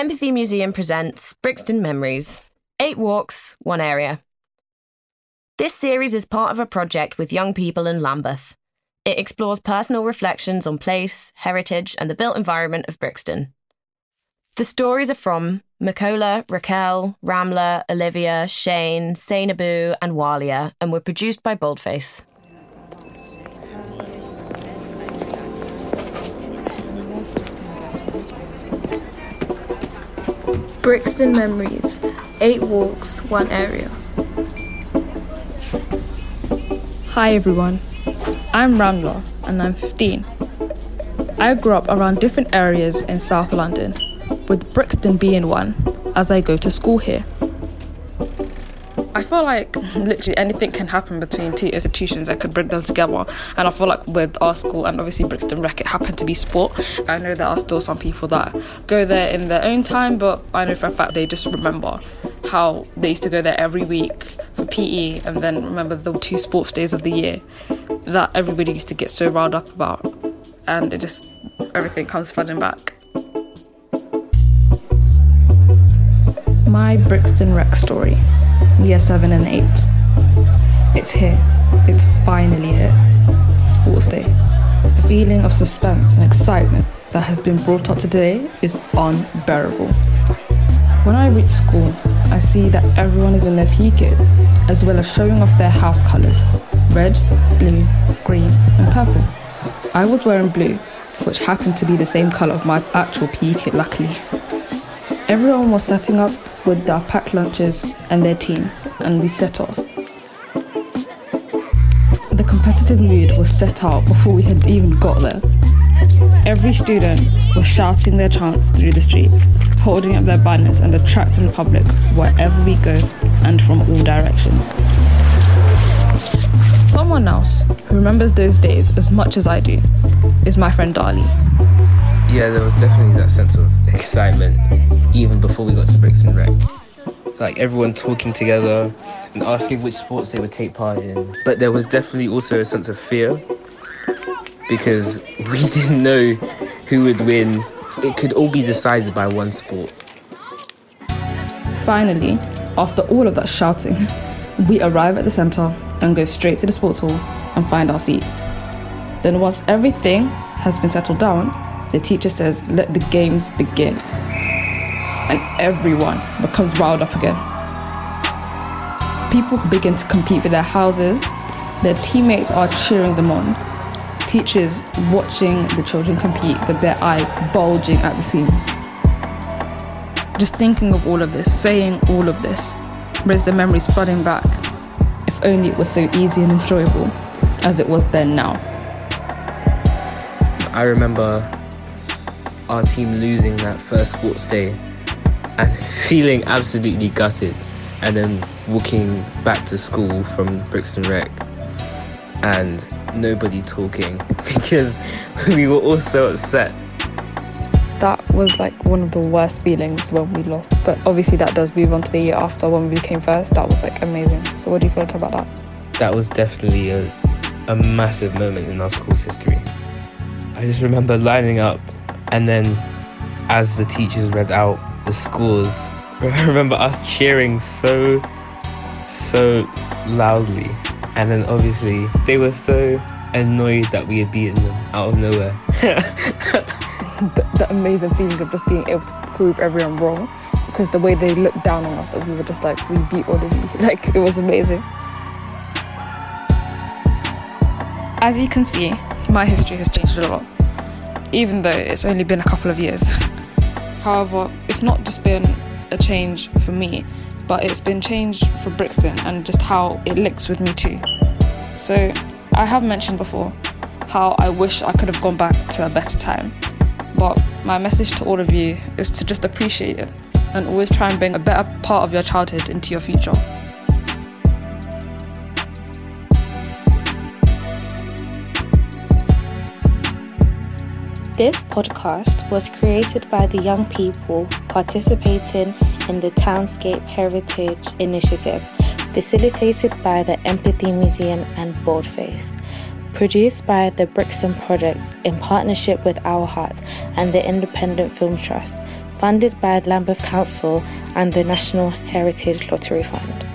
Empathy Museum presents Brixton Memories Eight Walks, One Area. This series is part of a project with young people in Lambeth. It explores personal reflections on place, heritage, and the built environment of Brixton. The stories are from Makola, Raquel, Ramla, Olivia, Shane, Sainabu, and Walia, and were produced by Boldface. Brixton Memories Eight Walks, One Area. Hi everyone, I'm Ramla and I'm 15. I grew up around different areas in South London, with Brixton being one, as I go to school here. I feel like literally anything can happen between two institutions that could bring them together. And I feel like with our school and obviously Brixton Rec, it happened to be sport. I know there are still some people that go there in their own time, but I know for a fact they just remember how they used to go there every week for PE and then remember the two sports days of the year that everybody used to get so riled up about. And it just, everything comes flooding back. My Brixton Rec story year 7 and 8. It's here. It's finally here. Sports Day. The feeling of suspense and excitement that has been brought up today is unbearable. When I reach school, I see that everyone is in their PE kits, as well as showing off their house colours red, blue, green, and purple. I was wearing blue, which happened to be the same colour of my actual PE kit, luckily. Everyone was setting up with their packed lunches and their teams, and we set off. The competitive mood was set out before we had even got there. Every student was shouting their chants through the streets, holding up their banners and attracting the public wherever we go and from all directions. Someone else who remembers those days as much as I do is my friend Dali. Yeah, there was definitely that sense of excitement even before we got to Brixton Rec. Like everyone talking together and asking which sports they would take part in. But there was definitely also a sense of fear because we didn't know who would win. It could all be decided by one sport. Finally, after all of that shouting, we arrive at the centre and go straight to the sports hall and find our seats. Then, once everything has been settled down, the teacher says, Let the games begin. And everyone becomes riled up again. People begin to compete for their houses, their teammates are cheering them on. Teachers watching the children compete with their eyes bulging at the seams. Just thinking of all of this, saying all of this, brings the memories flooding back. If only it was so easy and enjoyable as it was then now. I remember our team losing that first sports day and feeling absolutely gutted and then walking back to school from Brixton Rec and nobody talking because we were all so upset. That was like one of the worst feelings when we lost. But obviously that does move on to the year after when we became first. That was like amazing. So what do you feel about that? That was definitely a, a massive moment in our school's history. I just remember lining up and then as the teachers read out the scores, I remember us cheering so, so loudly. And then obviously they were so annoyed that we had beaten them out of nowhere. the, the amazing feeling of just being able to prove everyone wrong because the way they looked down on us, we were just like, we beat all of you. Like, it was amazing. As you can see, my history has changed a lot even though it's only been a couple of years. However, it's not just been a change for me, but it's been changed for Brixton and just how it links with me too. So, I have mentioned before how I wish I could have gone back to a better time, but my message to all of you is to just appreciate it and always try and bring a better part of your childhood into your future. This podcast was created by the young people participating in the Townscape Heritage Initiative, facilitated by the Empathy Museum and Boldface. Produced by the Brixton Project in partnership with Our Hut and the Independent Film Trust. funded by Lambeth Council and the National Heritage Lottery Fund.